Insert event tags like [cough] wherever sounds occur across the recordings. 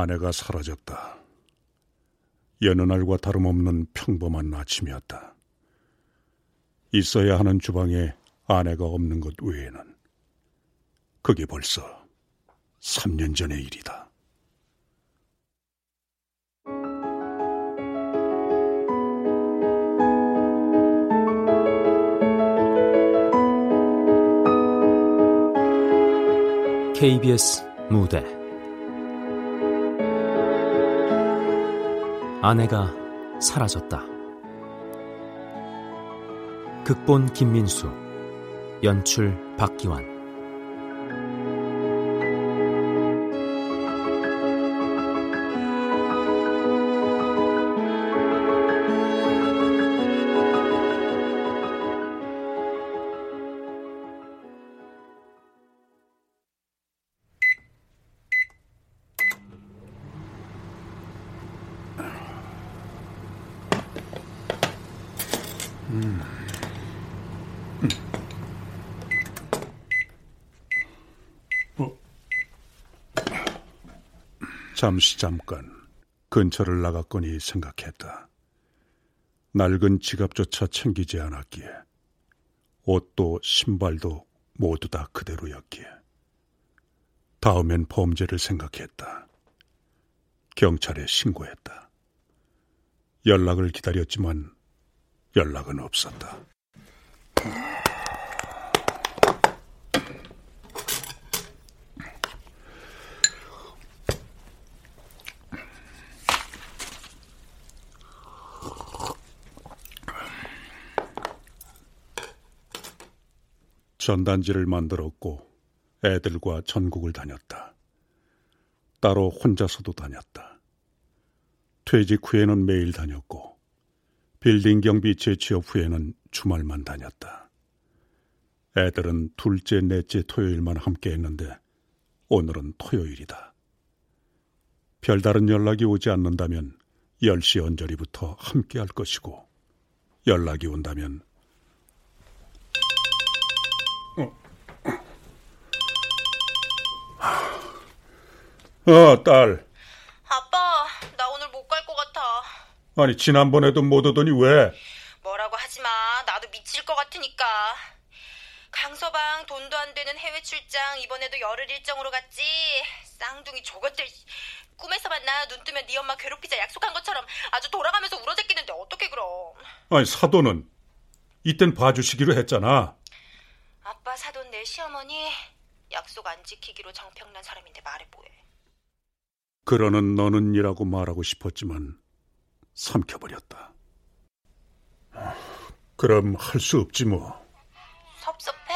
아내가 사라졌다. 여느 날과 다름없는 평범한 아침이었다. 있어야 하는 주방에 아내가 없는 것 외에는 그게 벌써 3년 전의 일이다. KBS 무대 아내가 사라졌다. 극본 김민수, 연출 박기환. 잠시 잠깐 근처를 나갔거니 생각했다. 낡은 지갑조차 챙기지 않았기에 옷도 신발도 모두 다 그대로였기에 다음엔 범죄를 생각했다. 경찰에 신고했다. 연락을 기다렸지만 연락은 없었다. 전단지를 만들었고 애들과 전국을 다녔다. 따로 혼자서도 다녔다. 퇴직 후에는 매일 다녔고 빌딩 경비 재취업 후에는 주말만 다녔다. 애들은 둘째, 넷째 토요일만 함께 했는데 오늘은 토요일이다. 별다른 연락이 오지 않는다면 10시 언저리부터 함께 할 것이고 연락이 온다면 어, 딸. 아빠, 나 오늘 못 갈 것 같아. 아니, 지난번에도 못 오더니 왜? 뭐라고 하지 마. 나도 미칠 것 같으니까. 강서방 돈도 안 되는 해외 출장 이번에도 열흘 일정으로 갔지. 쌍둥이 저것들 꿈에서 만나 눈 뜨면 네 엄마 괴롭히자 약속한 것처럼 아주 돌아가면서 울어대끼는데 어떻게 그럼? 아니 사돈은 이땐 봐주시기로 했잖아. 아빠 사돈 내 시어머니 약속 안 지키기로 정평난 사람인데 말해 뭐해. 그러는 너는이라고 말하고 싶었지만 삼켜버렸다. 그럼 할 수 없지 뭐. 섭섭해?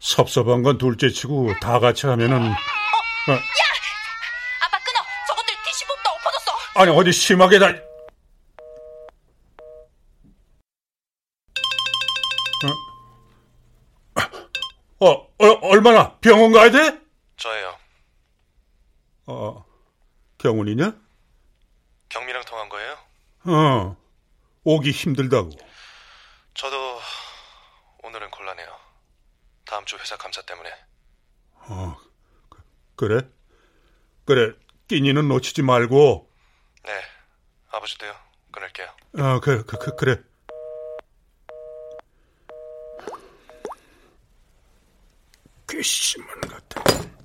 섭섭한 건 둘째치고 다 같이 하면은. 어, 어. 야! 아빠 끊어. 저것들 티슈범도 엎어졌어. 아니 어디 심하게 다. 어? 어, 어 얼마나 병원 가야 돼? 저예요. 어. 경훈이냐? 경미랑 통한 거예요? 어, 오기 힘들다고. 저도 오늘은 곤란해요. 다음 주 회사 감사 때문에. 어, 그, 그래? 그래, 끼니는 놓치지 말고. 네, 아버지도요. 끊을게요. 어, 그, 그, 그 그래. 괘씸한 같아.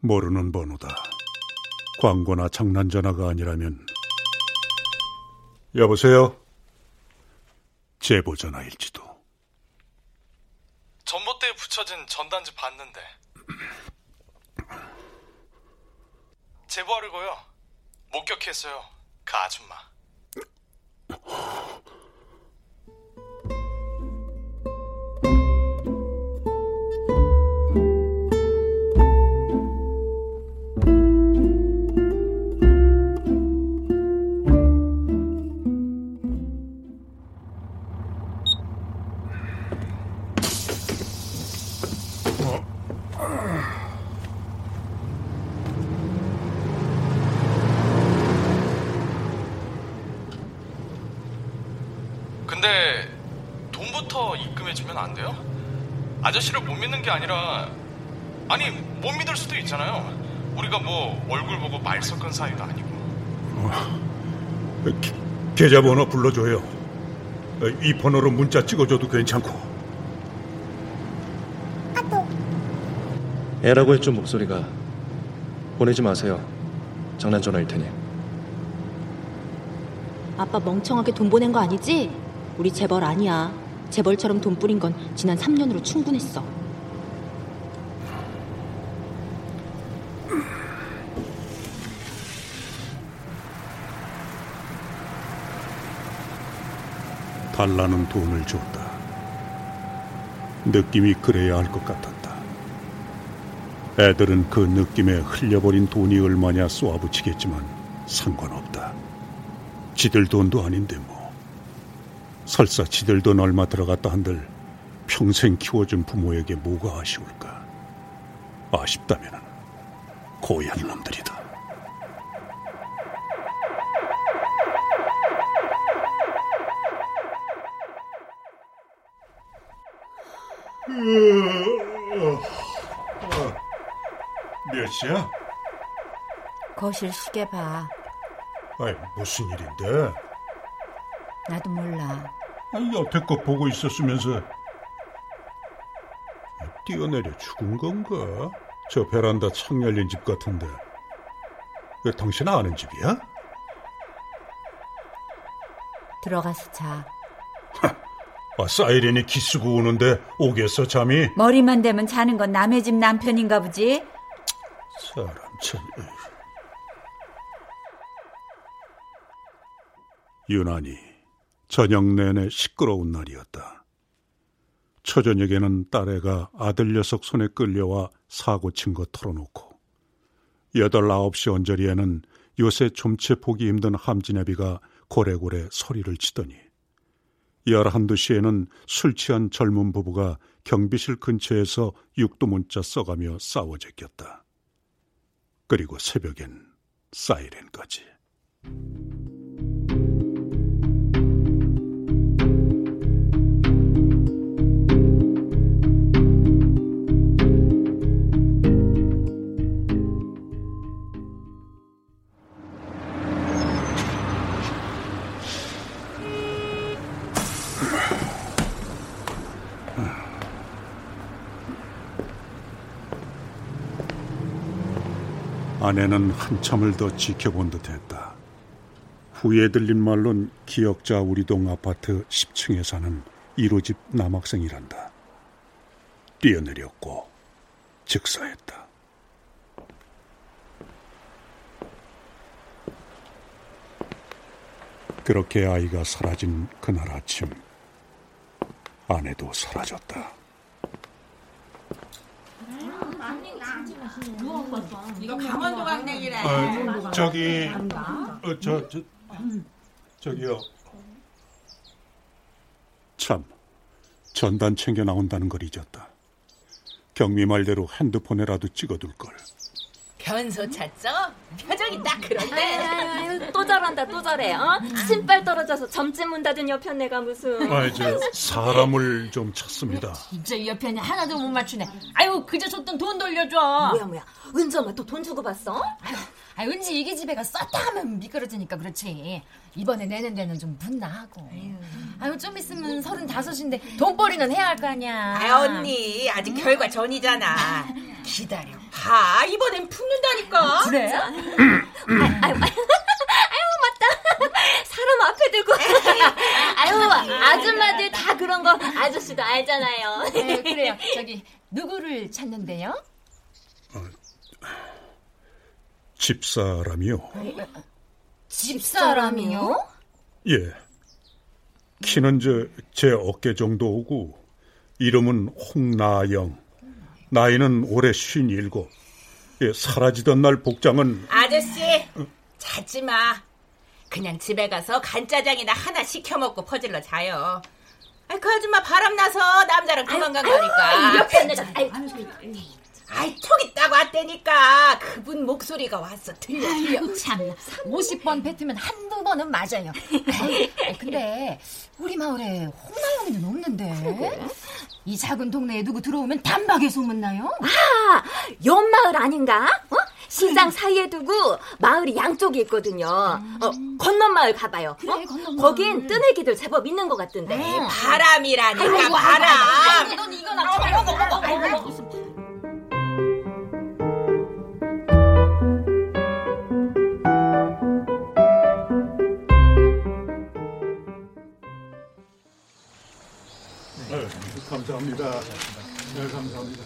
모르는 번호다. 광고나 장난 전화가 아니라면 여보세요? 제보 전화일지도. 전봇대에 붙여진 전단지 봤는데 [clears throat] 제보하려고요. 목격했어요. 그 아줌마. [laughs] 아저씨를 못 믿는 게 아니라 아니 못 믿을 수도 있잖아요. 우리가 뭐 얼굴 보고 말 섞은 사이도 아니고. 기- 계좌번호 불러줘요. 어, 이 번호로 문자 찍어줘도 괜찮고. 애라고 했죠 목소리가. 보내지 마세요. 장난 전화일 테니. 아빠 멍청하게 돈 보낸 거 아니지? 우리 재벌 아니야. 재벌처럼 돈 뿌린 건 지난 3년으로 충분했어. 달라는 돈을 줬다. 느낌이 그래야 할 것 같았다. 애들은 그 느낌에 흘려버린 돈이 얼마냐 쏘아붙이겠지만 상관없다. 지들 돈도 아닌데 뭐. 설사 지들 돈 얼마 들어갔다 한들 평생 키워준 부모에게 뭐가 아쉬울까. 아쉽다면 고얀 놈들이다. 몇 시야? 거실 시계 봐. 아이, 무슨 일인데? 나도 몰라. 여태껏 보고 있었으면서 뛰어내려 죽은 건가? 저 베란다 창 열린 집 같은데 왜 당신 아는 집이야? 들어가서 자. 아, 사이렌이 기스고 오는데 오겠어 잠이? 머리만 대면 자는 건 남의 집 남편인가 보지? 사람 참... 유난히 저녁 내내 시끄러운 날이었다. 초저녁에는 딸애가 아들 녀석 손에 끌려와 사고 친 거 털어놓고 여덟 아홉 시 언저리에는 요새 좀채 보기 힘든 함진애비가 고래고래 소리를 치더니 열한두 시에는 술 취한 젊은 부부가 경비실 근처에서 육두문자 써가며 싸워 제꼈다. 그리고 새벽엔 사이렌까지. 아내는 한참을 더 지켜본 듯했다. 후에 들린 말론 기억자 우리 동 아파트 10층에 사는 1호집 남학생이란다. 뛰어내렸고 즉사했다. 그렇게 아이가 사라진 그날 아침 아내도 사라졌다. 이거 강원도 강냉이래. 어, 저기 어, 저, 저 저기요. 참 전단 챙겨 나온다는 걸 잊었다. 경미 말대로 핸드폰에라도 찍어둘 걸. 변소 찾죠? 표정이 딱 그런데. 아유, 또 저런다, 또 저래, 어? 신발 떨어져서 점집 문 닫은 옆편 내가 무슨. 아, 이제 사람을 좀 찾습니다. 진짜 이 옆편이 하나도 못 맞추네. 아유 그저 줬던 돈 돌려줘. 뭐야, 뭐야. 은지 엄마 또 돈 주고 봤어? 아유, 아 은지 이기 집애가 썼다 하면 미끄러지니까 그렇지. 이번에 내는 데는 좀 분나하고. 아유 좀 있으면 서른다섯인데 돈벌이는 해야 할 거 아니야. 아 언니 아직 결과 전이잖아. [laughs] 기다려. 봐 이번엔 푸는다니까. 그래? 아유, 맞다. 사람 앞에 두고. [laughs] 아유, 아줌마들 다 그런 거 아저씨도 알잖아요. 네, 그래요. [laughs] 저기 누구를 찾는데요? 집사람이요. 집사람이요? 예. 키는 저제 어깨 정도 오고 이름은 홍나영. 나이는 올해 쉰일곱. 예, 사라지던 날 복장은 아저씨 자지 마. 그냥 집에 가서 간짜장이나 하나 시켜 먹고 퍼질러 자요. 아, 그 아줌마 바람 나서 남자랑 그만 간 거니까. 옆에. 아유, 아이 턱 있다고 왔다니까 그분 목소리가 왔어 들려 들려 참 50번 뱉으면 한두 번은 맞아요 아이, 근데 우리 마을에 홍나영이는 없는데 이 작은 동네에 누구 들어오면 단박에 소문나요? 아, 옆마을 아닌가? 어? 시장 사이에 두고 마을이 양쪽에 있거든요. 어, 건넌 마을 가봐요. 어? 그래, 건넌 마을. 거긴 뜨내기들 제법 있는 것 같던데. 에이, 바람이라니까 아이고, 바람 아이고, 넌 이거나 잘 먹어 먹어 감사합니다. 네, 감사합니다.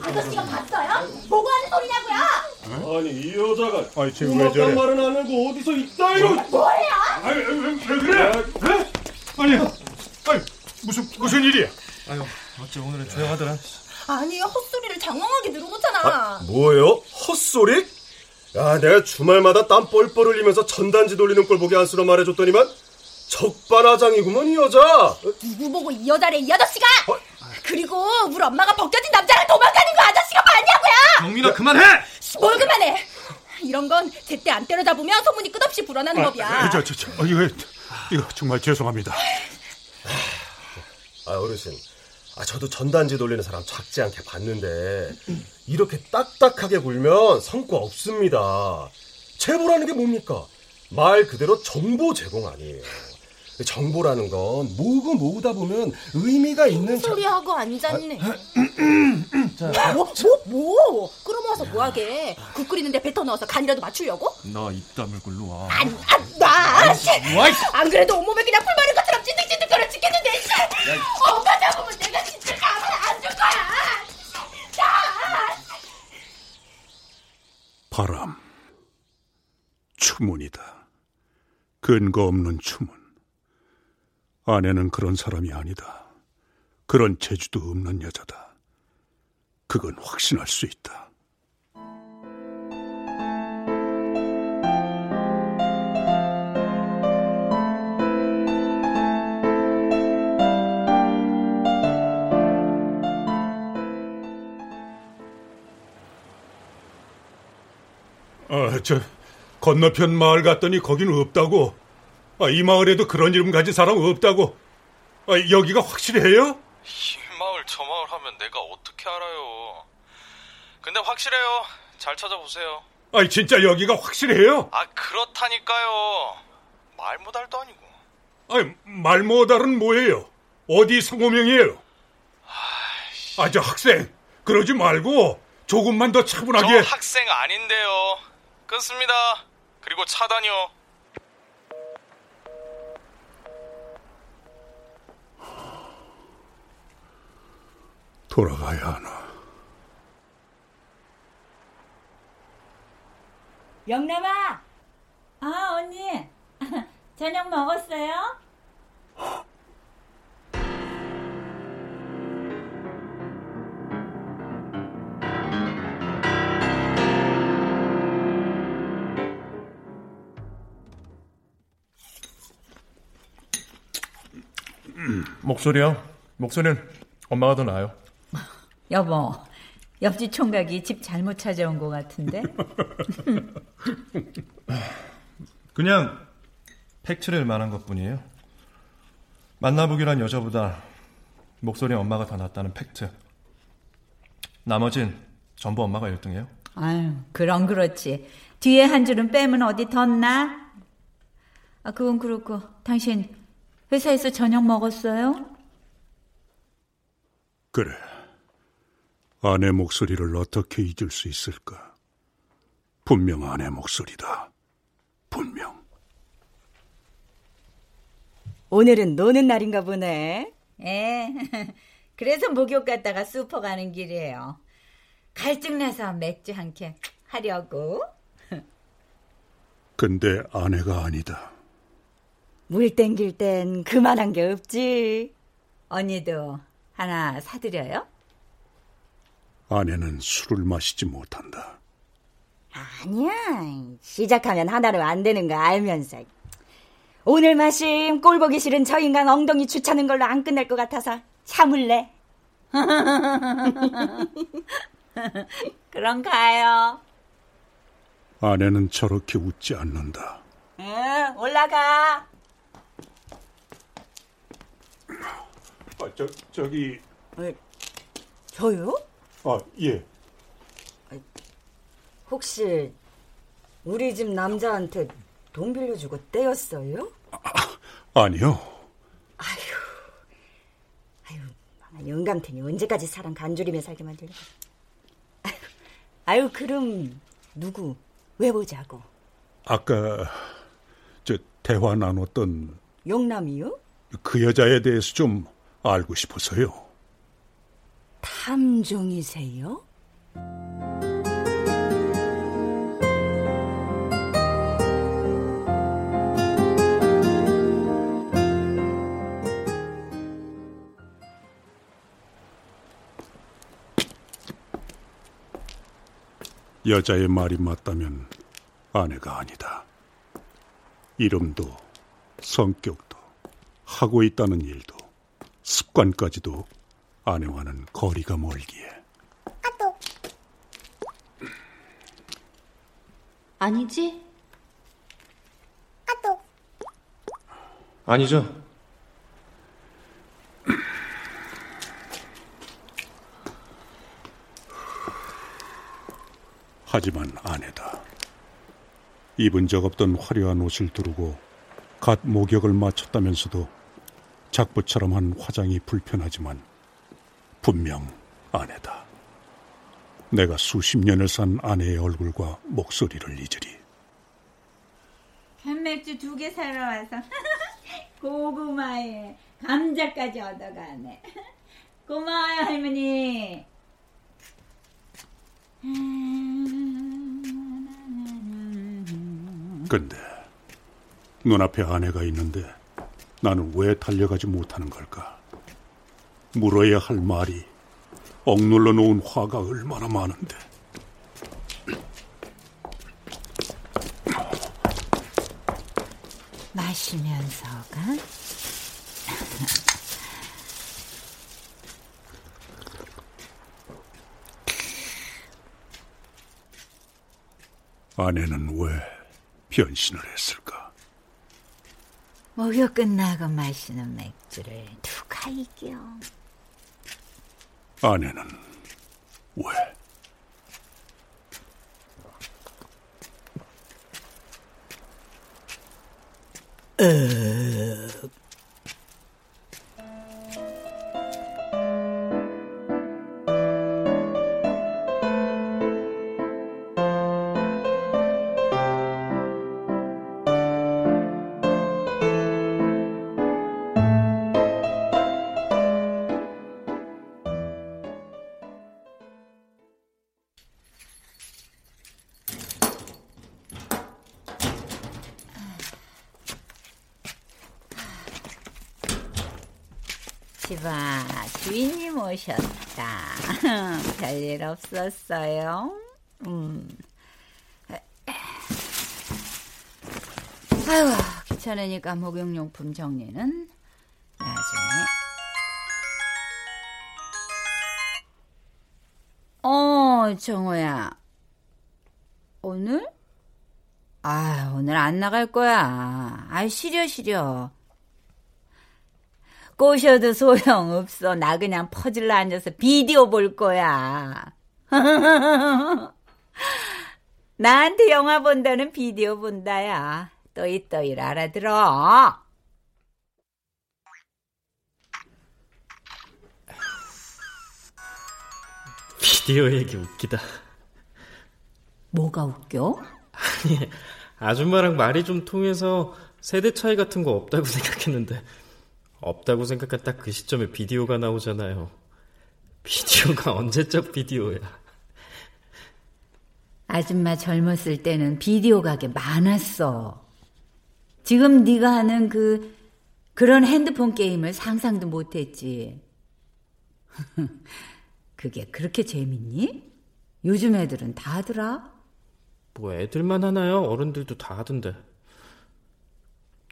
아저씨가 봤어요? 보고 하는 소리냐고요? 아니 이 여자가 아니, 지금 왜 저래? 말은 안 하고 어디서 있다 이거 뭐예요? 아니, 왜, 왜, 왜 그래? 에? 아니, 아니, 무슨, 무슨 일이야? 아유, 어째 오늘은 조용하더라. 아니 헛소리를 장황하게 들어오잖아 뭐예요? 헛소리? 야 내가 주말마다 땀 뻘뻘 흘리면서 전단지 돌리는 꼴 보기 안쓰러 말해줬더니만 적반하장이구먼 이 여자! 누구 보고 이 여자래 이 아저씨가! 그리고 우리 엄마가 벗겨진 남자랑 도망가는 거 아저씨가 봤냐고요! 영민아 그만해! 뭘 그만해! 이런 건 제때 안 때려잡으면 소문이 끝없이 불어나는 법이야. 아, 저, 저, 저, 어, 이거, 이거 정말 죄송합니다. 아 어르신. 아 저도 전단지 돌리는 사람 작지 않게 봤는데 이렇게 딱딱하게 굴면 성과 없습니다. 제보라는 게 뭡니까? 말 그대로 정보 제공 아니에요 정보라는 건 모으고 모으다 보면 의미가 있는 자- 소리하고 앉았네 [clears throat] 자, 뭐? 뭐? 뭐? 끓어모아서 뭐하게 국 끓이는데 뱉어 넣어서 간이라도 맞추려고? 너 입담을 굴러 와. 안, 안, 나! 씨. 안 그래도 온몸에 그냥 풀 마른 것처럼 찐득찐득거려 죽겠는데 씨. 엄마 잡으면 내가 진짜 가만 안둘 거야 나! 바람. 추문이다. 근거 없는 추문. 아내는 그런 사람이 아니다. 그런 재주도 없는 여자다. 그건 확신할 수 있다. 아, 저 건너편 마을 갔더니 거긴 없다고. 아, 이 마을에도 그런 이름 가진 사람 없다고. 아, 여기가 확실해요? 이 마을 저 마을 하면 내가 어떻게 알아요? 근데 확실해요. 잘 찾아보세요. 아, 진짜 여기가 확실해요? 아 그렇다니까요. 말모달도 아니고. 아, 말모달은 뭐예요? 어디 상호명이에요? 아, 저 학생, 그러지 말고 조금만 더저 차분하게. 학생 아닌데요. 끊습니다. 그리고 차단이요. 돌아가야 하나. 영남아! 아, 언니. [laughs] 저녁 먹었어요? 목소리요? 목소리는 엄마가 더 나아요. 여보, 옆집 총각이 집 잘못 찾아온 것 같은데? [laughs] 그냥 팩트를 말한 것뿐이에요. 만나보기란 여자보다 목소리 엄마가 더 낫다는 팩트. 나머진 전부 엄마가 1등이에요. 아유, 그럼 그렇지. 뒤에 한 줄은 빼면 어디 덧나? 아, 그건 그렇고, 당신 회사에서 저녁 먹었어요? 그래. 아내 목소리를 어떻게 잊을 수 있을까? 분명 아내 목소리다. 분명. 오늘은 노는 날인가 보네. 예. [laughs] 그래서 목욕 갔다가 슈퍼 가는 길이에요. 갈증내서 맥주 한 캔 하려고. [laughs] 근데 아내가 아니다. 물 땡길 땐 그만한 게 없지. 언니도 하나 사드려요? 아내는 술을 마시지 못한다. 아니야. 시작하면 하나로 안 되는 거 알면서. 오늘 마심 꼴 보기 싫은 저 인간 엉덩이 주차는 걸로 안 끝날 것 같아서 참을래. [laughs] 그런가요? 아내는 저렇게 웃지 않는다. 응, 올라가. 아, 저, 저기. 어, 저요? 아, 예. 혹시 우리 집 남자한테 돈 빌려주고 떼었어요? 아, 니요 아유, 아유, 영감탱이 언제까지 사람 간주리며 살게 만들려? 아유, 아유, 그럼 누구? 왜 보자고? 아까 저 대화 나눴던 용남이요? 그 여자에 대해서 좀 알고 싶어서요. 탐종이세요? 여자의 말이 맞다면 아내가 아니다. 이름도 성격도 하고 있다는 일도 습관까지도 아내와는 거리가 멀기에. 아또 아니지? 아또 아니죠. 하지만 아내다. 입은 적 없던 화려한 옷을 두르고 갓 목욕을 마쳤다면서도 작부처럼 한 화장이 불편하지만 분명 아내다. 내가 수십 년을 산 아내의 얼굴과 목소리를 잊으리. 캔맥주 두 개 사러 와서 [laughs] 고구마에 감자까지 얻어가네. [laughs] 고마워요 할머니. 근데 눈앞에 아내가 있는데 나는 왜 달려가지 못하는 걸까? 물어야 할 말이 억눌러 놓은 화가 얼마나 많은데. 마시면서가 아내는 왜 변신을 했을까? 목욕 끝나고 마시는 맥주를 누가 이겨? 아내는 왜? 어... 오셨다. [laughs] 별일 없었어요? 음. 아유, 귀찮으니까 목욕용품 정리는 나중에. 어, 정호야. 오늘? 아, 오늘 안 나갈 거야. 아, 시려, 시려. 꼬셔도 소용없어. 나 그냥 퍼질러 앉아서 비디오 볼 거야. [laughs] 나한테 영화 본다는 비디오 본다야. 또이또이 알아들어. 비디오 얘기 웃기다. 뭐가 웃겨? 아니, 아줌마랑 말이 좀 통해서 세대 차이 같은 거 없다고 [laughs] 생각했는데 없다고 생각한 딱 그 시점에 비디오가 나오잖아요. 비디오가 [laughs] 언제적 비디오야. 아줌마 젊었을 때는 비디오 가게 많았어. 지금 네가 하는 그 그런 핸드폰 게임을 상상도 못했지. [laughs] 그게 그렇게 재밌니? 요즘 애들은 다 하더라. 뭐 애들만 하나요? 어른들도 다 하던데.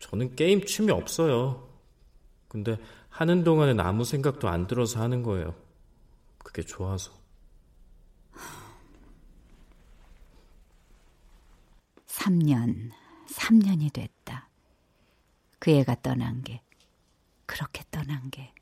저는 게임 취미 없어요. 근데 하는 동안엔 아무 생각도 안 들어서 하는 거예요. 그게 좋아서. 3년, 3년이 됐다. 그 애가 떠난 게, 그렇게 떠난 게.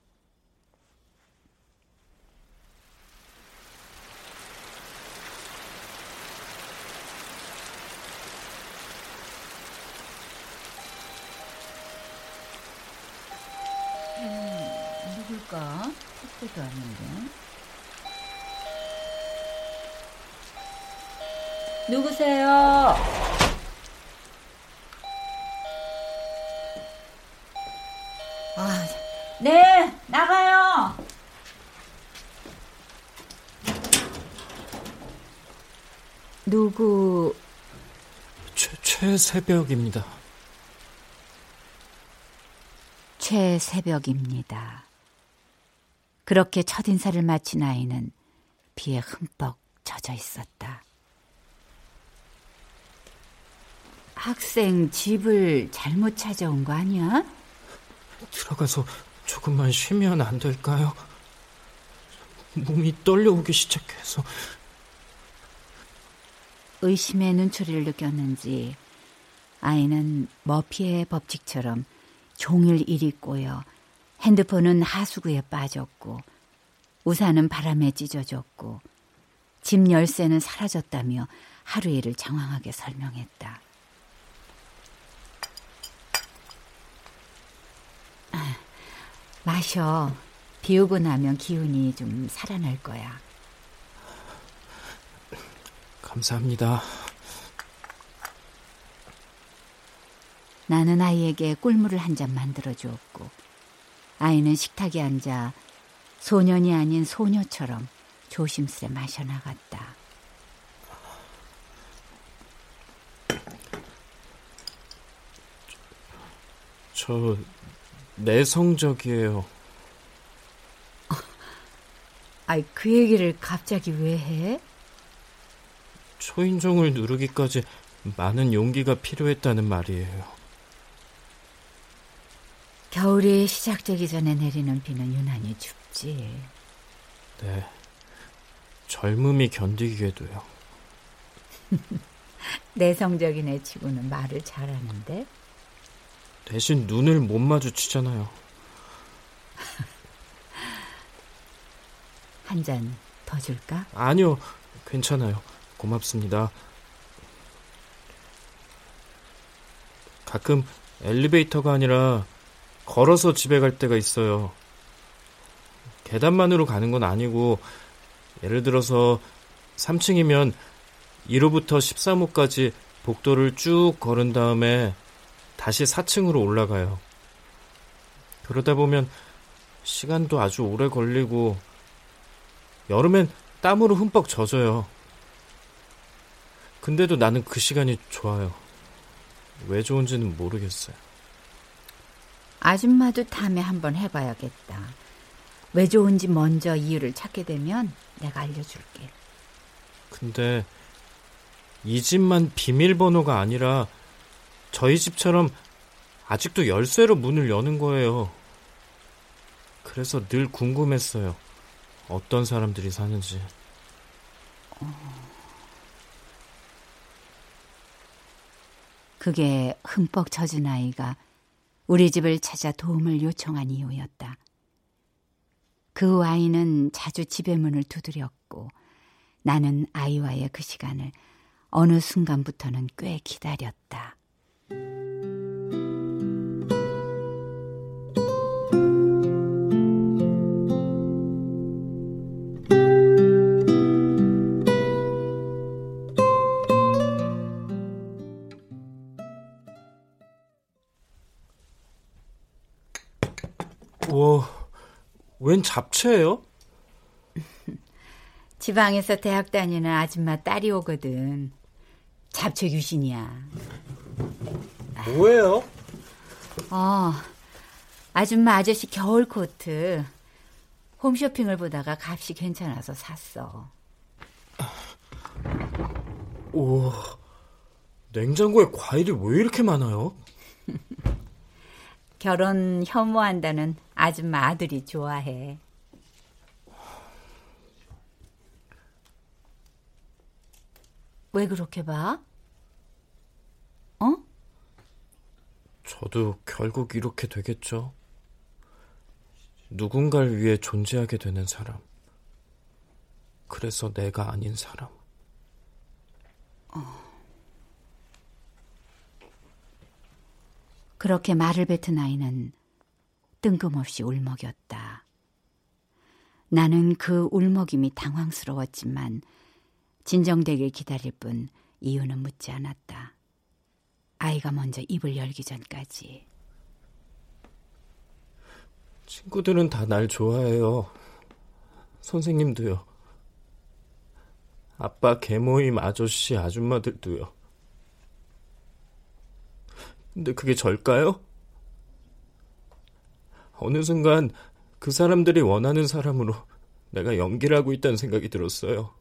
음, 누굴까? 택배도 아닌데. 누구세요? 아, 네, 나가요. 누구? 최, 최새벽입니다. 최새벽입니다. 그렇게 첫 인사를 마친 아이는 비에 흠뻑 젖어 있었다. 학생 집을 잘못 찾아온 거 아니야? 들어가서 조금만 쉬면 안 될까요? 몸이 떨려오기 시작해서. 의심의 눈초리를 느꼈는지 아이는 머피의 법칙처럼 종일 일이 꼬여 핸드폰은 하수구에 빠졌고 우산은 바람에 찢어졌고 집 열쇠는 사라졌다며 하루 일을 장황하게 설명했다. 아, 마셔. 비우고 나면 기운이 좀 살아날 거야. 감사합니다. 나는 아이에게 꿀물을 한 잔 만들어 주었고 아이는 식탁에 앉아 소년이 아닌 소녀처럼 조심스레 마셔나갔다. 저 내성적이에요. 아이 그 얘기를 갑자기 왜 해? 초인종을 누르기까지 많은 용기가 필요했다는 말이에요. 겨울이 시작되기 전에 내리는 비는 유난히 춥지. 네. 젊음이 견디기에도요. [laughs] 내성적인 애 치고는 말을 잘하는데. 대신 눈을 못 마주치잖아요. [laughs] 한 잔 더 줄까? 아니요. 괜찮아요. 고맙습니다. 가끔 엘리베이터가 아니라 걸어서 집에 갈 때가 있어요. 계단만으로 가는 건 아니고, 예를 들어서 3층이면 1호부터 13호까지 복도를 쭉 걸은 다음에 다시 4층으로 올라가요. 그러다 보면 시간도 아주 오래 걸리고, 여름엔 땀으로 흠뻑 젖어요. 근데도 나는 그 시간이 좋아요. 왜 좋은지는 모르겠어요. 아줌마도 다음에 한번 해봐야겠다. 왜 좋은지 먼저 이유를 찾게 되면 내가 알려줄게. 근데 이 집만 비밀번호가 아니라 저희 집처럼 아직도 열쇠로 문을 여는 거예요. 그래서 늘 궁금했어요. 어떤 사람들이 사는지. 그게 흠뻑 젖은 아이가 우리 집을 찾아 도움을 요청한 이유였다. 그 아이는 자주 집의 문을 두드렸고 나는 아이와의 그 시간을 어느 순간부터는 꽤 기다렸다. 웬 잡채예요? [laughs] 지방에서 대학 다니는 아줌마 딸이 오거든. 잡채 유신이야. 뭐예요? 어, 아줌마 아저씨 겨울 코트. 홈쇼핑을 보다가 값이 괜찮아서 샀어. 오, 냉장고에 과일이 왜 이렇게 많아요? [laughs] 결혼 혐오한다는 아줌마 아들이 좋아해. 왜 그렇게 봐? 어? 저도 결국 이렇게 되겠죠. 누군가를 위해 존재하게 되는 사람. 그래서 내가 아닌 사람. 그렇게 말을 뱉은 아이는 뜬금없이 울먹였다. 나는 그 울먹임이 당황스러웠지만 진정되길 기다릴 뿐 이유는 묻지 않았다. 아이가 먼저 입을 열기 전까지. 친구들은 다 날 좋아해요. 선생님도요. 아빠 개모임 아저씨 아줌마들도요. 근데 그게 절까요? 어느 순간 그 사람들이 원하는 사람으로 내가 연기를 하고 있다는 생각이 들었어요.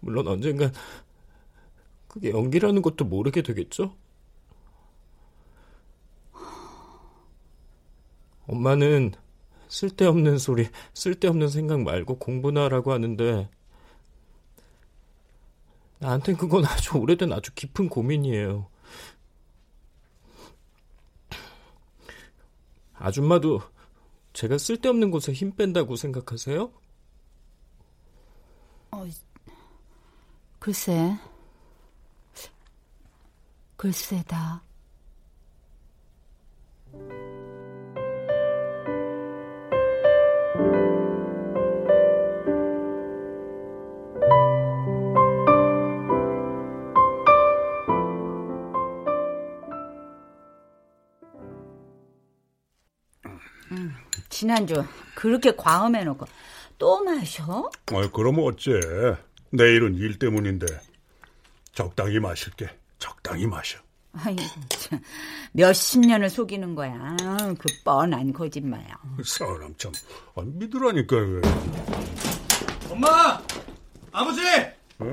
물론 언젠간 그게 연기라는 것도 모르게 되겠죠? 엄마는 쓸데없는 소리, 쓸데없는 생각 말고 공부나 하라고 하는데 나한텐 그건 아주 오래된 아주 깊은 고민이에요. 아줌마도 제가 쓸데없는 곳에 힘 뺀다고 생각하세요? 어, 글쎄, 글쎄다. 지난주 그렇게 과음해놓고 또 마셔? 아, 그럼 어째? 내일은 일 때문인데 적당히 마실게. 적당히 마셔. 아이, 몇십 년을 속이는 거야. 그 뻔한 거짓말. 사람 참 아, 믿으라니까 왜? 엄마, 아버지, 어?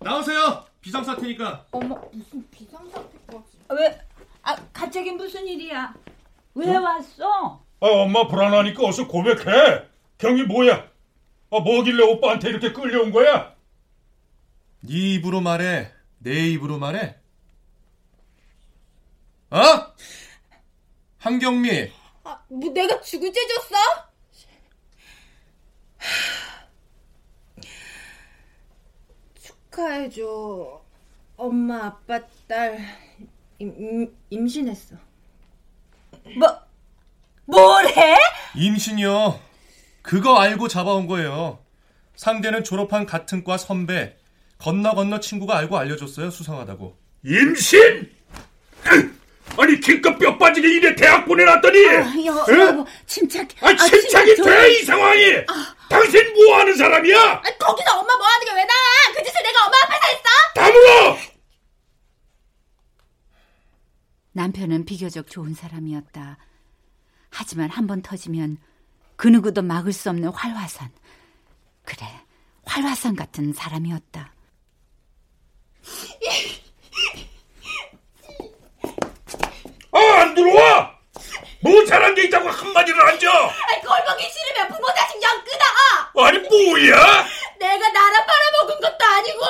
나오세요. 비상 사태니까. 어머, 무슨 비상사태까지? 왜? 아, 갑자기 무슨 일이야? 왜 응? 왔어? 아, 엄마 불안하니까 어서 고백해. 경이 뭐야? 아, 뭐길래 오빠한테 이렇게 끌려온 거야? 네 입으로 말해. 내 입으로 말해. 어? 한경미. 아, 뭐 내가 죽을 죄 졌어? 축하해줘. 엄마, 아빠, 딸 임, 임신했어. 뭐? 뭐래? 임신이요. 그거 알고 잡아온 거예요. 상대는 졸업한 같은 과 선배. 건너 건너 친구가 알고 알려줬어요. 수상하다고. 임신? [clears throat] 아니 기껏 뼈 빠지게 이래 대학 보내놨더니 아, 여, 응? 여보 침착 아 침착이 아, 돼이 상황이 아. 당신 뭐하는 사람이야? 아, 거기서 엄마 뭐하는 게 왜 나와 그 짓을 내가 엄마 앞에서 했어? 다물어 남편은 비교적 좋은 사람이었다 하지만 한 번 터지면 그 누구도 막을 수 없는 활화산 그래 활화산 같은 사람이었다 아, 안 들어와! 뭐 잘한 게 있다고 한마디를 앉아! 아니, 꼴 보기 싫으면 부모 자식 영 끊어! 아니, 뭐야? 내가 나라 빨아먹은 것도 아니고!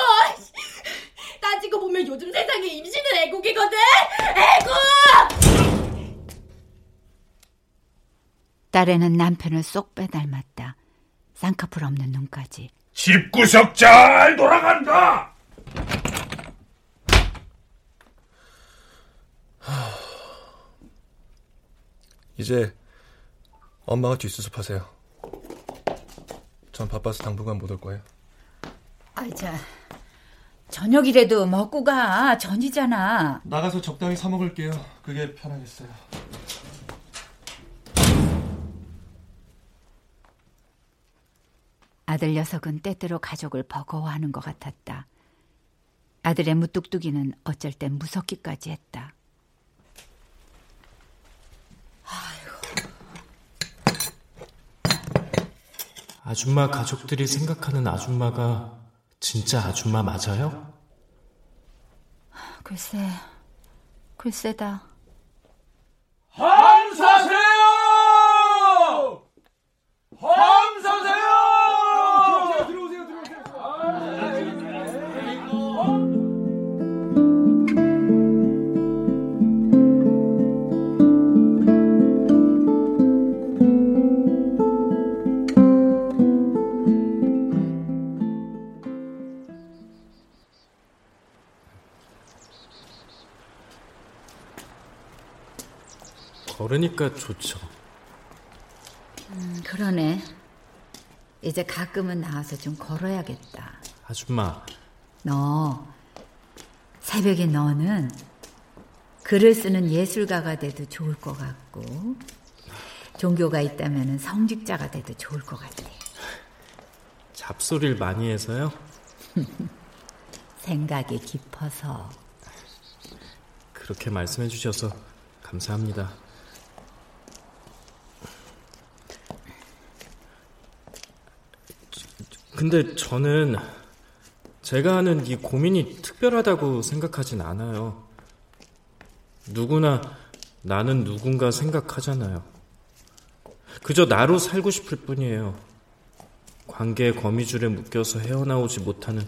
따지고 보면 요즘 세상에 임신은 애국이거든? 애국! 딸에는 남편을 쏙 빼닮았다. 쌍꺼풀 없는 눈까지. 집구석 잘 돌아간다! [sighs] 이제 엄마가 뒷수습하세요. 전 바빠서 당분간 못 올 거예요. 아이자 저녁이라도 먹고 가. 전이잖아. 나가서 적당히 사 먹을게요. 그게 편하겠어요. 아들 녀석은 때때로 가족을 버거워하는 것 같았다. 아들의 무뚝뚝이는 어쩔 땐 무섭기까지 했다. 아줌마 가족들이 생각하는 아줌마가 진짜 아줌마 맞아요? 글쎄, 글쎄다. 걸으니까 좋죠. 음, 그러네. 이제 가끔은 나와서 좀 걸어야겠다. 아줌마. 너, 새벽에 너는 글을 쓰는 예술가가 돼도 좋을 것 같고, 종교가 있다면 성직자가 돼도 좋을 것 같아. 잡소리를 많이 해서요? [laughs] 생각이 깊어서. 그렇게 말씀해 주셔서 감사합니다. 근데 저는 제가 하는 이 고민이 특별하다고 생각하진 않아요. 누구나 나는 누군가 생각하잖아요. 그저 나로 살고 싶을 뿐이에요. 관계의 거미줄에 묶여서 헤어나오지 못하는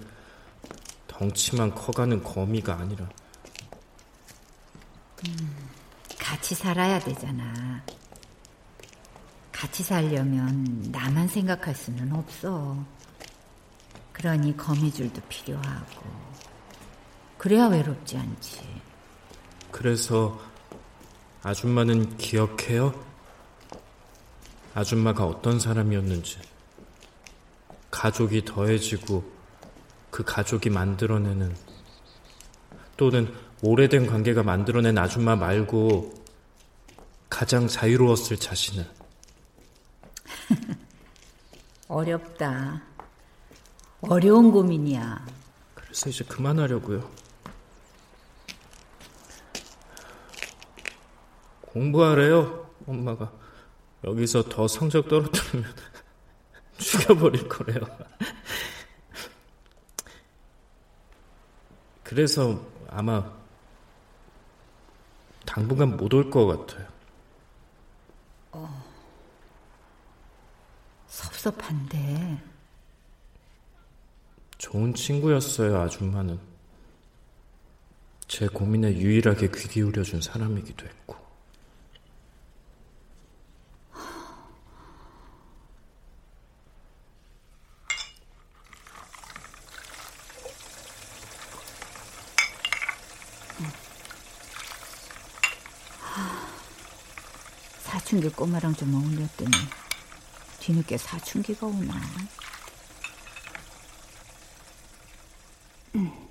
덩치만 커가는 거미가 아니라. 음, 같이 살아야 되잖아. 같이 살려면 나만 생각할 수는 없어. 그러니 거미줄도 필요하고. 그래야 외롭지 않지. 그래서 아줌마는 기억해요? 아줌마가 어떤 사람이었는지. 가족이 더해지고 그 가족이 만들어내는 또는 오래된 관계가 만들어낸 아줌마 말고 가장 자유로웠을 자신을. [laughs] 어렵다. 어려운 고민이야. 그래서 이제 그만하려고요. 공부하래요, 엄마가. 여기서 더 성적 떨어뜨리면 [laughs] 죽여버릴 거래요. 그래서 아마 당분간 못 올 것 같아요. 어, 섭섭한데. 좋은 친구였어요, 아줌마는. 제 고민에 유일하게 귀 기울여준 사람이기도 했고. 사춘기 꼬마랑 좀 어울렸더니 뒤늦게 사춘기가 오나. 음.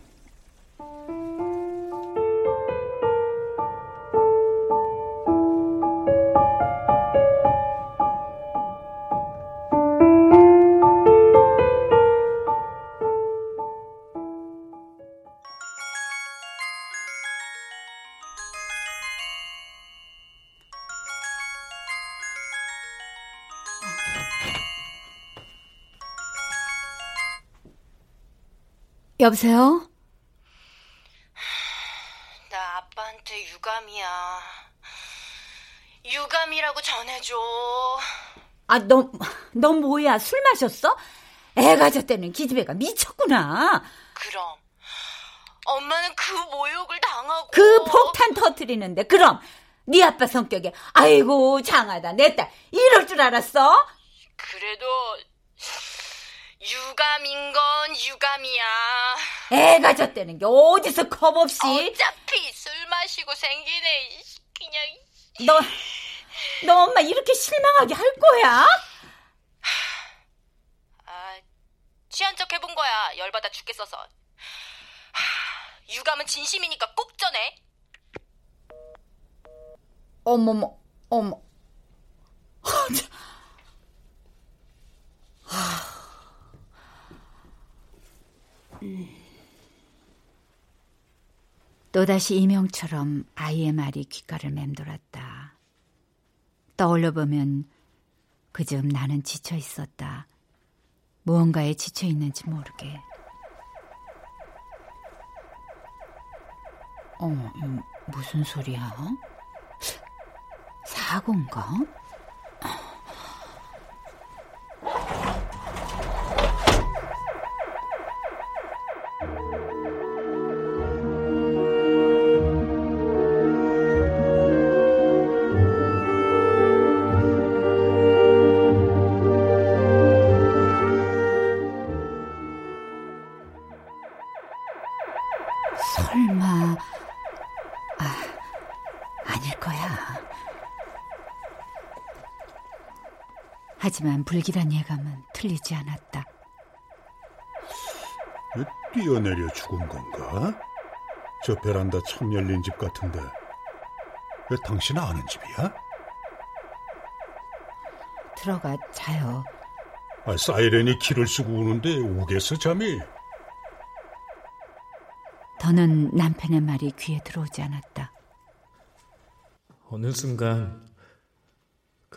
여보세요? 나 아빠한테 유감이야. 유감이라고 전해줘. 아, 너, 너 뭐야? 술 마셨어? 애 가졌다는 기집애가 미쳤구나. 그럼 엄마는 그 모욕을 당하고 그 폭탄 터트리는데 그럼 네 아빠 성격에 아이고 장하다 내 딸 이럴 줄 알았어? 그래도 유감인 건 유감이야. 애 가 졌다는 게 어디서 겁 없이? 어차피 술 마시고 생기네. 그냥 너, 너 엄마 이렇게 실망하게 할 거야? 아, 취한 척 해본 거야. 열받아 죽겠어서. 유감은 진심이니까 꼭 전해. 어머머, 어머. 또다시 이명처럼 아이의 말이 귓가를 맴돌았다. 떠올려 보면 그즈음 나는 지쳐 있었다. 무언가에 지쳐 있는지 모르게. 음, 무슨 소리야? 사고인가? 불길한 예감은 틀리지 않았다. 왜 뛰어내려 죽은 건가? 저 베란다 창 열린 집 같은데 왜 당신 아는 집이야? 들어가 자요. 아, 사이렌이 키를 쓰고 우는데 오겠어 잠이? 더는 남편의 말이 귀에 들어오지 않았다. 어느 순간 그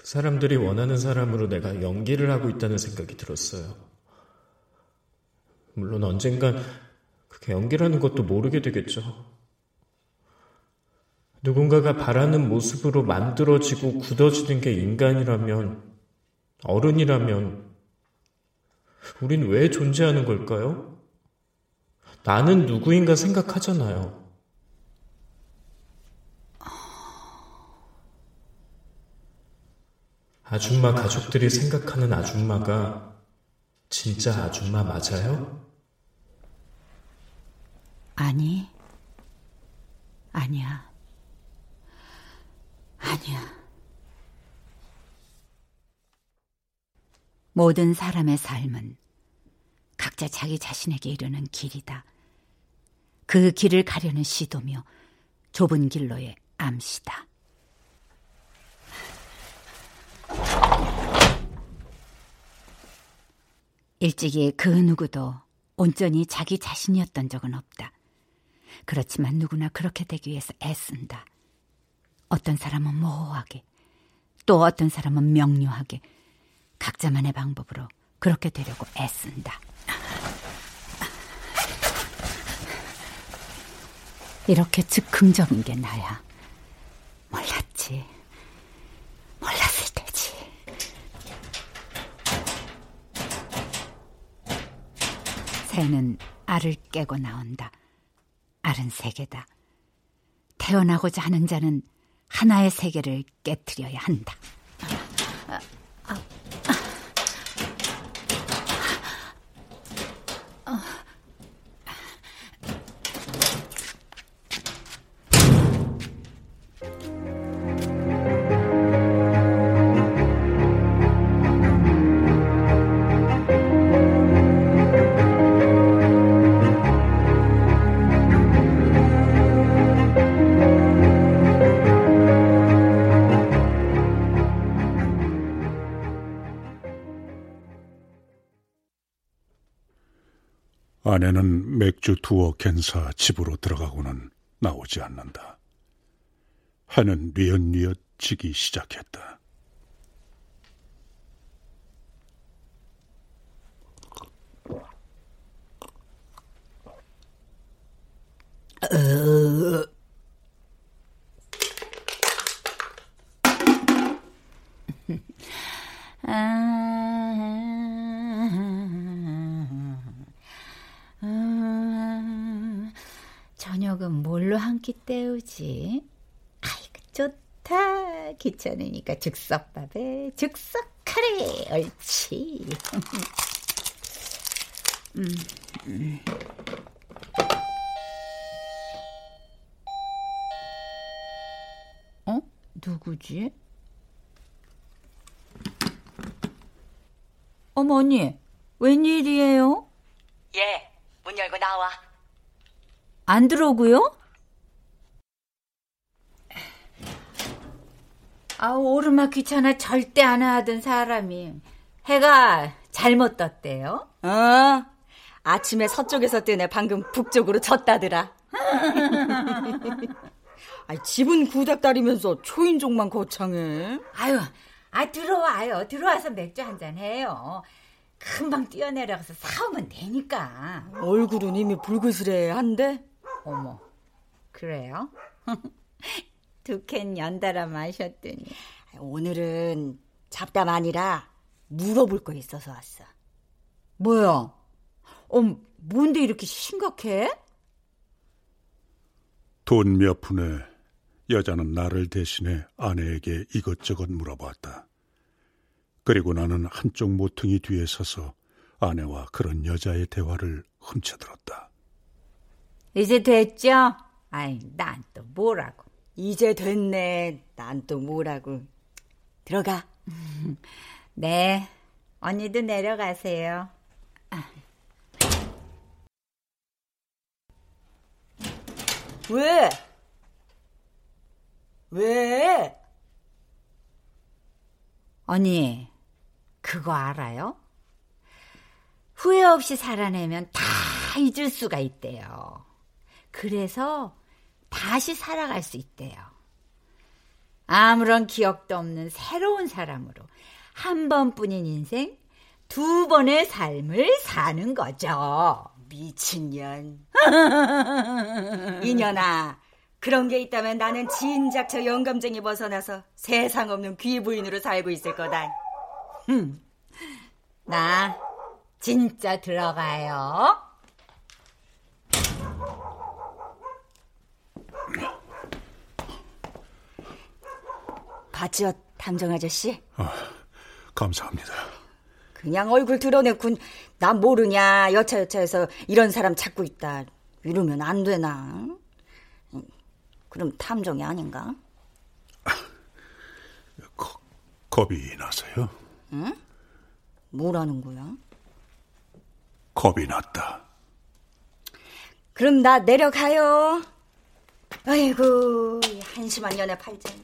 사람들이 원하는 사람으로 내가 연기를 하고 있다는 생각이 들었어요. 물론 언젠간 그게 연기라는 것도 모르게 되겠죠. 누군가가 바라는 모습으로 만들어지고 굳어지는 게 인간이라면, 어른이라면, 우린 왜 존재하는 걸까요? 나는 누구인가 생각하잖아요. 아줌마 가족들이 생각하는 아줌마가 진짜 아줌마 맞아요? 아니, 아니야. 아니야. 모든 사람의 삶은 각자 자기 자신에게 이르는 길이다. 그 길을 가려는 시도며 좁은 길로의 암시다. 일찍이 그 누구도 온전히 자기 자신이었던 적은 없다. 그렇지만 누구나 그렇게 되기 위해서 애쓴다. 어떤 사람은 모호하게, 또 어떤 사람은 명료하게, 각자만의 방법으로 그렇게 되려고 애쓴다. 이렇게 즉흥적인 게 나야. 몰랐지. 몰랐을 테지. 새는 알을 깨고 나온다. 알은 세계다. 태어나고자 하는 자는 하나의 세계를 깨뜨려야 한다. 주 두어 캔사 집으로 들어가고는 나오지 않는다. 해는 뉘엿뉘엿 지기 시작했다. 어... [laughs] 아, 저녁은 뭘로 한 끼 때우지? 아이고 좋다. 귀찮으니까 즉석밥에 즉석 카레 옳지. 음, [laughs] 음. 어? 누구지? 어머니, 웬일이에요? 예, 문 열고 나와. 안 들어오고요? 아, 오르막 귀찮아 절대 안 하던 사람이 해가 잘못 떴대요. 어, 아침에 서쪽에서 뜨네 방금 북쪽으로 졌다더라. [laughs] 아이, 집은 구닥다리면서 초인종만 거창해. 아유, 아 들어와요. 들어와서 맥주 한 잔 해요. 금방 뛰어내려가서 사오면 되니까. 얼굴은 이미 불그스레한데? 어머, 그래요? [laughs] 두 캔 연달아 마셨더니. 오늘은 잡담 아니라 물어볼 거 있어서 왔어. 뭐야? 어, 뭔데 이렇게 심각해? 돈 몇 푼에 여자는 나를 대신해 아내에게 이것저것 물어봤다. 그리고 나는 한쪽 모퉁이 뒤에 서서 아내와 그런 여자의 대화를 훔쳐들었다. 이제 됐죠? 아이, 난 또 뭐라고. 이제 됐네. 난 또 뭐라고. 들어가. [laughs] 네, 언니도 내려가세요. 왜? 왜? 언니, 그거 알아요? 후회 없이 살아내면 다 잊을 수가 있대요. 그래서 다시 살아갈 수 있대요. 아무런 기억도 없는 새로운 사람으로 한 번뿐인 인생, 두 번의 삶을 사는 거죠. 미친년. [laughs] 이년아, 그런 게 있다면 나는 진작 저 영감쟁이 벗어나서 세상 없는 귀 부인으로 살고 있을 거다. 음, 나 진짜 들어가요. 봤죠, 탐정 아저씨? 아, 감사합니다. 그냥 얼굴 드러내군 나 모르냐 여차여차해서 이런 사람 찾고 있다 이러면 안 되나? 그럼 탐정이 아닌가? 거, 겁이 나서요? 응? 뭐라는 거야? 겁이 났다. 그럼 나 내려가요. 아이고 한심한 년의 팔짱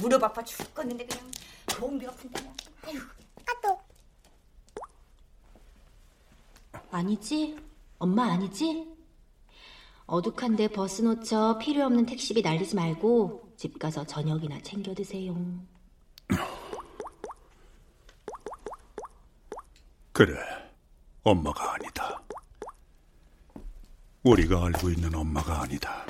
무릎 아파 죽겠는데 그냥 좀비 아픈데 아이고 까똑 아니지? 엄마 아니지? 어둑한데 버스 놓쳐 필요 없는 택시비 날리지 말고 집 가서 저녁이나 챙겨 드세요. 그래, 엄마가 아니다. 우리가 알고 있는 엄마가 아니다.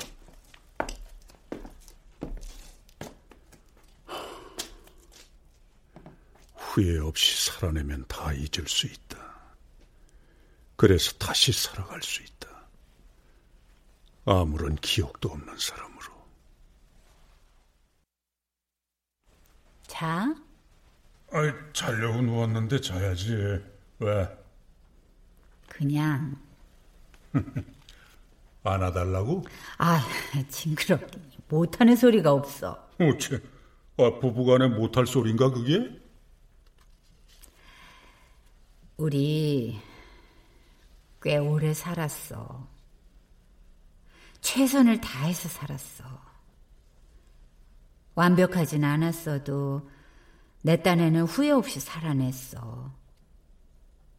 후회 없이 살아내면 다 잊을 수 있다. 그래서 다시 살아갈 수 있다. 아무런 기억도 없는 사람으로. 자? 아이, 자려고 누웠는데 자야지. 왜? 그냥. [laughs] 안아달라고? 아, 징그럽게. 못하는 소리가 없어. 어째, 아, 부부간에 못할 소린가, 그게? 우리 꽤 오래 살았어. 최선을 다해서 살았어. 완벽하진 않았어도 내 딴에는 후회 없이 살아냈어.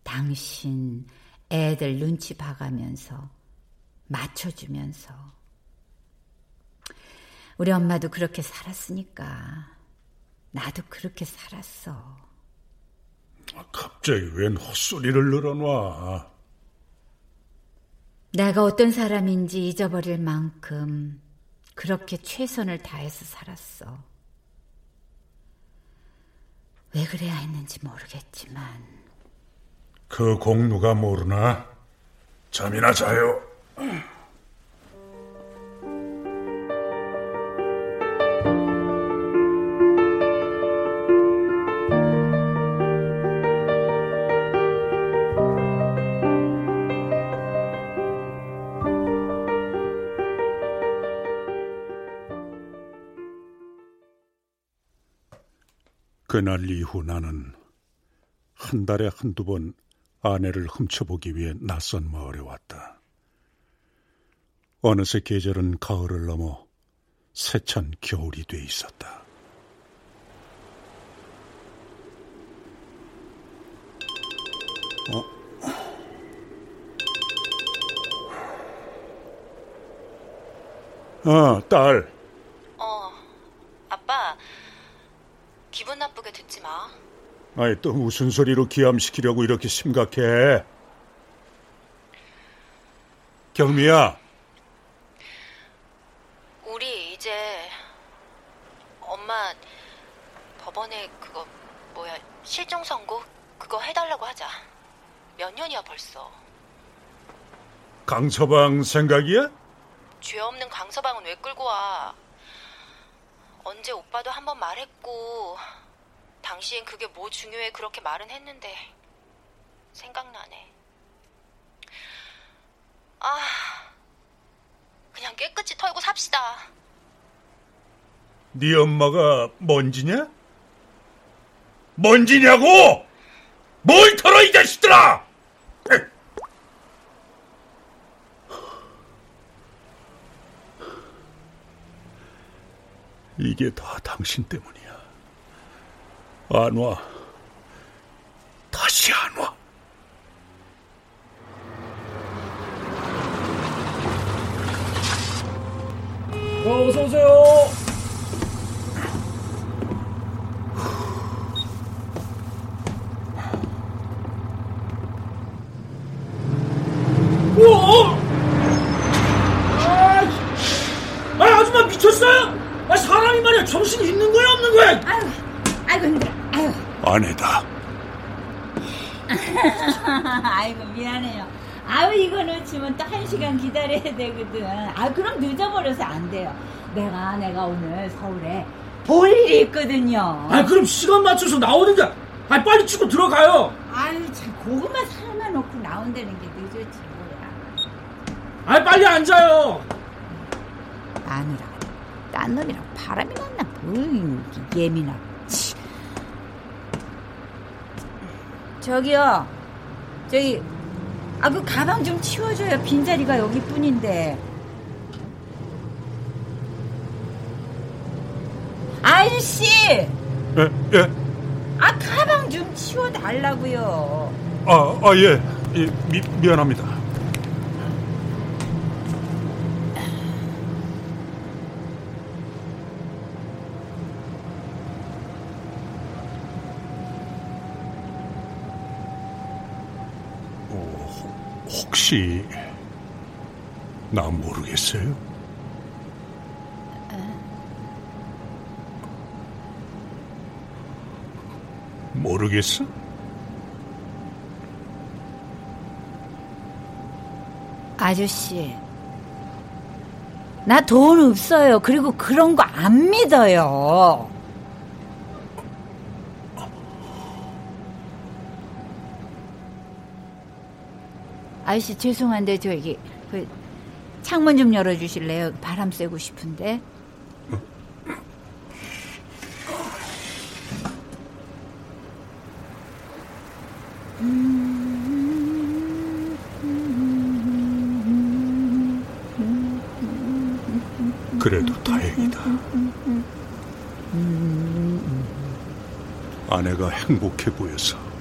당신 애들 눈치 봐가면서 맞춰주면서 우리 엄마도 그렇게 살았으니까 나도 그렇게 살았어. 갑자기 웬 헛소리를 늘어놔. 내가 어떤 사람인지 잊어버릴 만큼 그렇게 최선을 다해서 살았어. 왜 그래야 했는지 모르겠지만. 그 공누가 모르나? 잠이나 자요. 그날 이후 나는 한 달에 한두 번 아내를 훔쳐보기 위해 낯선 마을에 왔다. 어느새 계절은 가을을 넘어 세찬 겨울이 돼 있었다. 어? 아, 딸. 어, 아빠, 기분 나쁘게 듣지 마. 아이, 또 무슨 소리로 기함시키려고 이렇게 심각해? 경미야. 우리 이제 엄마 법원에 그거 뭐야 실종 선고 그거 해달라고 하자. 몇 년이야 벌써. 강서방 생각이야? 죄 없는 강서방은 왜 끌고 와? 언제 오빠도 한번 말했고 당시엔 그게 뭐 중요해 그렇게 말은 했는데 생각나네. 아, 그냥 깨끗이 털고 삽시다. 네 엄마가 먼지냐? 먼지냐고! 뭘 털어 이 자식들아! 이게 다 당신 때문이야. 안 와. 다시 안 와. 어, 어서 오세요. 정신이 있는 거야 없는 거야? 아유, 아이고 힘들어. 아내다. [laughs] 아이고 미안해요. 아유 이거 놓치면 또 한 시간 기다려야 되거든. 아 그럼 늦어버려서 안 돼요. 내가 내가 오늘 서울에 볼 일이 있거든요. 아, 그럼 시간 맞춰서 나오는 게, 아, 빨리 치고 들어가요. 아유 참 고구마 삶아 놓고 나온다는 게 늦었지 뭐야. 아, 빨리 앉아요. 마누라 딴 놈이랑 바람이 났나 뭘 예민하고 치. 저기요 저기 아 그 가방 좀 치워줘요 빈자리가 여기뿐인데 아저씨 예, 예. 아 가방 좀 치워 달라고요 아, 아, 예. 예 미, 미안합니다. 어, 혹시 나 모르겠어요? 모르겠어? 아저씨 나 돈 없어요 그리고 그런 거 안 믿어요 아저씨 죄송한데 저기 그 창문 좀 열어주실래요? 바람 쐬고 싶은데. 그래도 다행이다. 아내가 행복해 보여서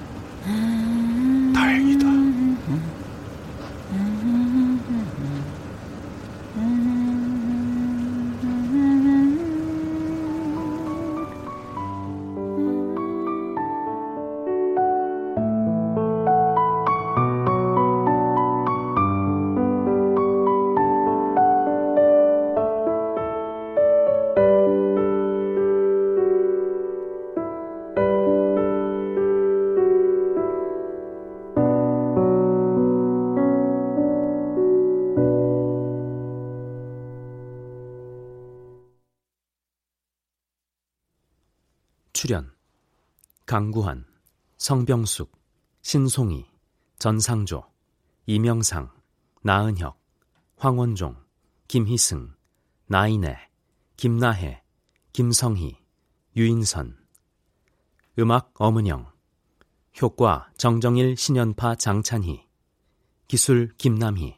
강구한, 성병숙, 신송이, 전상조, 이명상, 나은혁, 황원종, 김희승, 나인애, 김나혜, 김성희, 유인선. 음악 엄은영. 효과 정정일 신연파 장찬희. 기술 김남희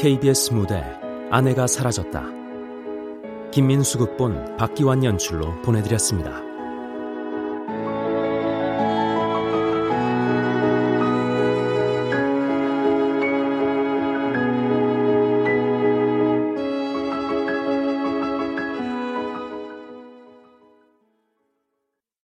KBS 무대 아내가 사라졌다. 김민수 극본 박기환 연출로 보내드렸습니다.